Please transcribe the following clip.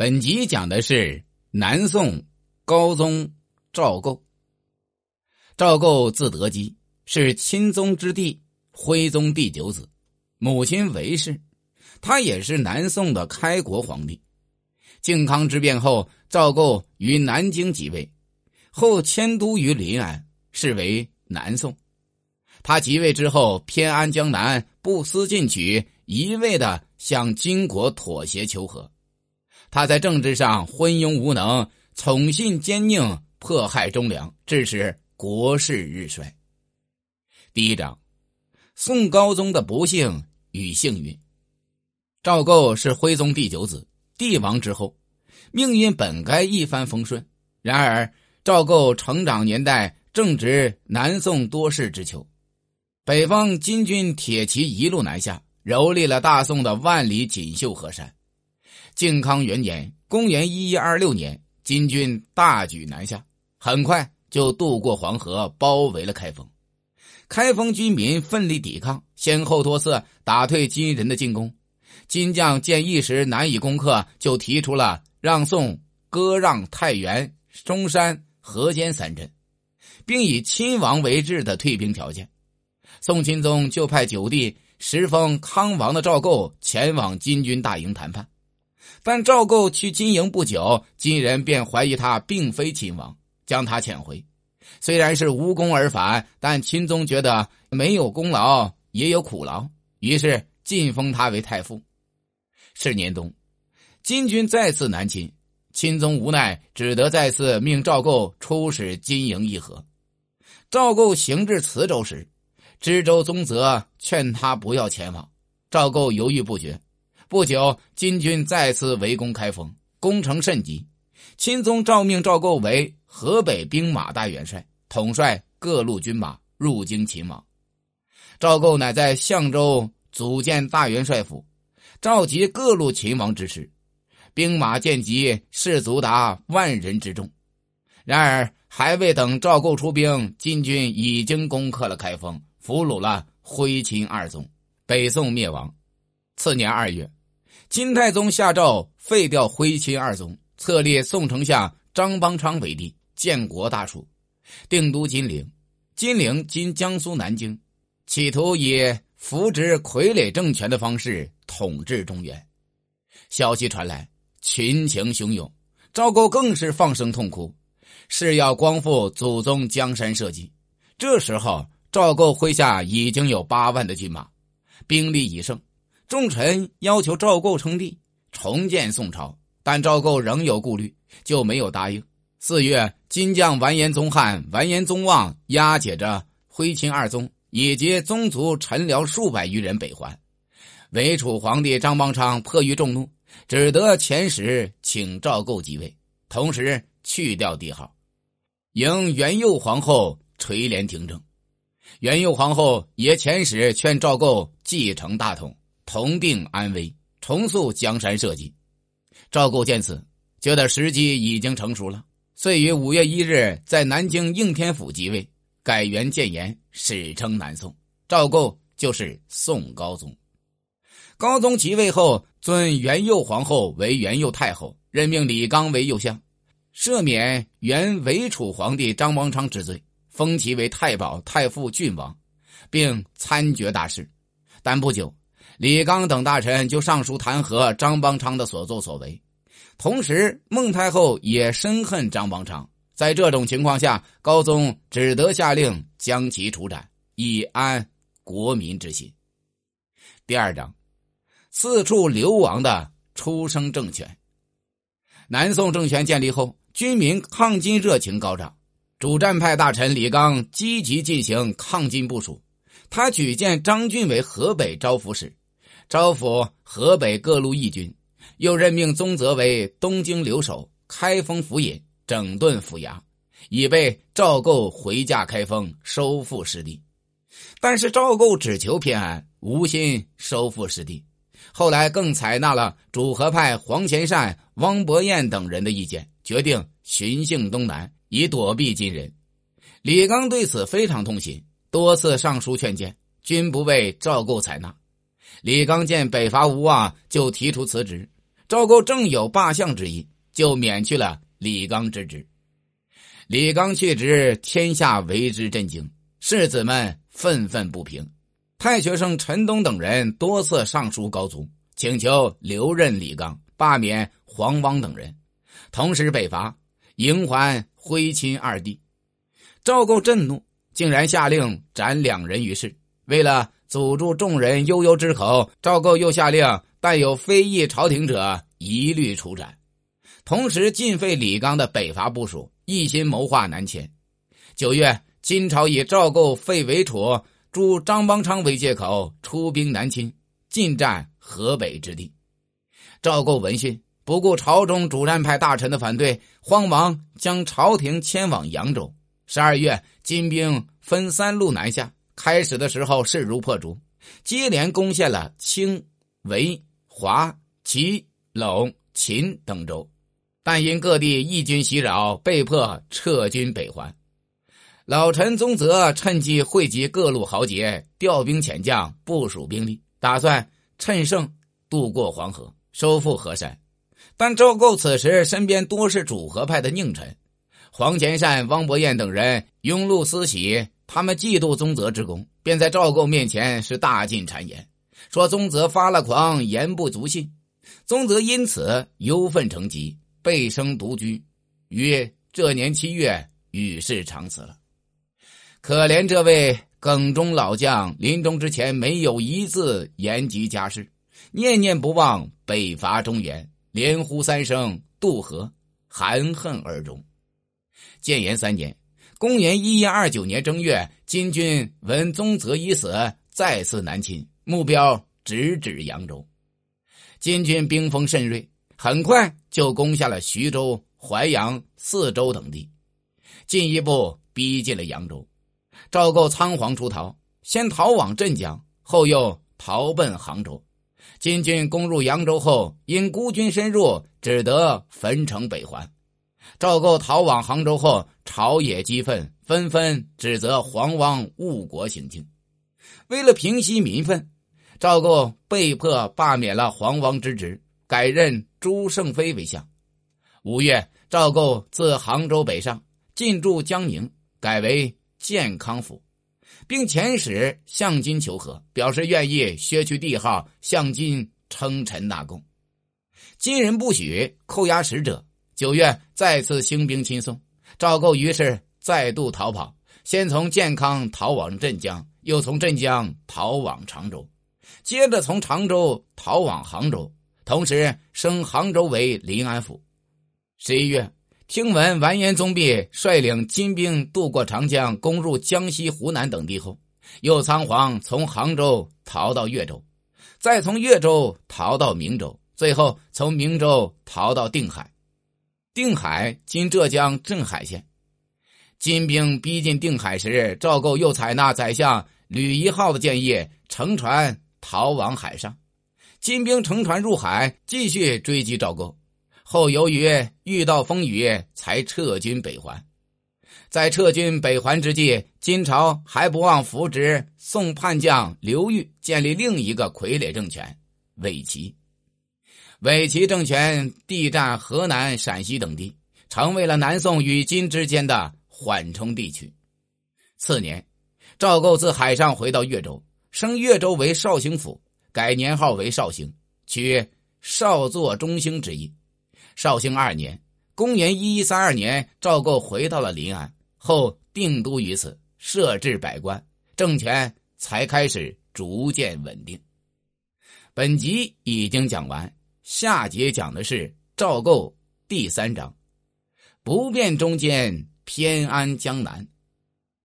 本集讲的是南宋高宗赵构。赵构字德基，是钦宗之弟，徽宗第九子，母亲韦氏。他也是南宋的开国皇帝。靖康之变后，赵构于南京即位，后迁都于临安，是为南宋。他即位之后，偏安江南，不思进取，一味的向金国妥协求和。他在政治上昏庸无能，宠信奸佞，迫害忠良，致使国势日衰。第一章：宋高宗的不幸与幸运。赵构是徽宗第九子，帝王之后，命运本该一帆风顺。然而，赵构成长年代正值南宋多事之秋，北方金军铁骑一路南下，蹂躏了大宋的万里锦绣河山。靖康元年（公元一一二六年），金军大举南下，很快就渡过黄河，包围了开封。开封军民奋力抵抗，先后多次打退金人的进攻。金将见一时难以攻克，就提出了让宋割让太原、中山、河间三镇，并以亲王为质的退兵条件。宋钦宗就派九弟时封康王的赵构前往金军大营谈判。但赵构去金营不久，金人便怀疑他并非秦王，将他遣回。虽然是无功而返，但钦宗觉得没有功劳也有苦劳，于是晋封他为太傅。是年冬，金军再次南侵，钦宗无奈，只得再次命赵构出使金营议和。赵构行至磁州时，知州宗泽劝他不要前往，赵构犹豫不决。不久，金军再次围攻开封，攻城甚急。钦宗诏命赵构为河北兵马大元帅，统帅各路军马入京勤王。赵构乃在相州组建大元帅府，召集各路勤王支持，兵马见集，士卒达万人之众。然而，还未等赵构出兵，金军已经攻克了开封，俘虏了徽钦二宗，北宋灭亡。次年二月。金太宗下诏废掉徽钦二宗，册立宋丞相张邦昌为帝，建国大楚，定都金陵。金陵今江苏南京，企图以扶植傀儡政权的方式统治中原。消息传来，群情汹涌，赵构更是放声痛哭，誓要光复祖宗江山社稷。这时候，赵构麾下已经有八万的军马，兵力已盛。众臣要求赵构称帝，重建宋朝，但赵构仍有顾虑，就没有答应。四月，金将完颜宗翰、完颜宗望押解着徽钦二宗以及宗族臣僚数百余人北还。伪楚皇帝张邦昌迫于众怒，只得遣使请赵构即位，同时去掉帝号，迎元佑皇后垂帘听政。元佑皇后也遣使劝赵构继承大统。同定安危，重塑江山社稷。赵构见此，觉得时机已经成熟了，遂于五月一日在南京应天府即位，改元建炎，史称南宋。赵构就是宋高宗。高宗即位后，尊元佑皇后为元佑太后，任命李纲为右相，赦免原伪楚皇帝张邦昌之罪，封其为太保、太傅、郡王，并参决大事。但不久。李纲等大臣就上书弹劾张邦昌的所作所为，同时孟太后也深恨张邦昌。在这种情况下，高宗只得下令将其处斩，以安国民之心。第二章，四处流亡的出生政权。南宋政权建立后，军民抗金热情高涨，主战派大臣李纲积极进行抗金部署，他举荐张俊为河北招抚使。招抚河北各路义军，又任命宗泽为东京留守、开封府尹，整顿府衙，以备赵构回驾开封，收复失地。但是赵构只求偏安，无心收复失地。后来更采纳了主和派黄潜善、汪伯彦等人的意见，决定巡幸东南，以躲避金人。李纲对此非常痛心，多次上书劝谏，均不被赵构采纳。李刚见北伐无望，就提出辞职。赵构正有罢相之意，就免去了李刚之职。李刚去职，天下为之震惊，士子们愤愤不平。太学生陈东等人多次上书高宗，请求留任李刚，罢免黄汪等人，同时北伐，迎还徽钦二帝。赵构震怒，竟然下令斩两人于市。为了阻住众人悠悠之口，赵构又下令带有非议朝廷者一律处斩，同时尽废李纲的北伐部署，一心谋划南迁。九月，金朝以赵构废为楚，助张邦昌为借口，出兵南侵，进占河北之地。赵构闻讯，不顾朝中主战派大臣的反对，慌忙将朝廷迁往扬州。十二月，金兵分三路南下。开始的时候势如破竹，接连攻陷了清、维、华、齐、陇、秦等州，但因各地义军袭扰，被迫撤军北还。老臣宗泽趁机汇集各路豪杰，调兵遣将，部署兵力，打算趁胜渡过黄河，收复河山。但赵构此时身边多是主和派的佞臣。黄潜善、汪伯彦等人拥路私喜，他们嫉妒宗泽之功，便在赵构面前是大进谗言，说宗泽发了狂，言不足信。宗泽因此忧愤成疾，背生独居，于：“这年七月，与世长辞了。”可怜这位耿忠老将，临终之前没有一字言及家事，念念不忘北伐中原，连呼三声渡河，含恨而终。建炎三年，公元一一二九年正月，金军闻宗泽已死，再次南侵，目标直指扬州。金军兵锋甚锐，很快就攻下了徐州、淮阳、泗州等地，进一步逼近了扬州。赵构仓皇出逃，先逃往镇江，后又逃奔杭州。金军攻入扬州后，因孤军深入，只得焚城北还。赵构逃往杭州后，朝野激愤，纷纷指责黄汪误国行径。为了平息民愤，赵构被迫罢免了黄汪之职，改任朱胜非为相。五月，赵构自杭州北上，进驻江宁，改为建康府，并遣使向金求和，表示愿意削去帝号，向金称臣纳贡。金人不许，扣押使者。九月再次兴兵亲宋，赵构于是再度逃跑，先从建康逃往镇江，又从镇江逃往常州，接着从常州逃往杭州，同时升杭州为临安府。十一月，听闻完颜宗弼率领金兵渡过长江，攻入江西、湖南等地后，又仓皇从杭州逃到越州，再从越州逃到明州，最后从明州逃到定海。定海今浙江镇海县，金兵逼近定海时，赵构又采纳宰相吕夷浩的建议，乘船逃往海上。金兵乘船入海，继续追击赵构。后由于遇到风雨，才撤军北还。在撤军北还之际，金朝还不忘扶植宋叛将刘裕，建立另一个傀儡政权——伪齐。伪齐政权地占河南、陕西等地，成为了南宋与金之间的缓冲地区。次年，赵构自海上回到越州，升越州为绍兴府，改年号为绍兴，取少作中兴之意。绍兴二年（公元一一三二年），赵构回到了临安，后定都于此，设置百官，政权才开始逐渐稳定。本集已经讲完。下节讲的是赵构第三章，不变中间偏安江南。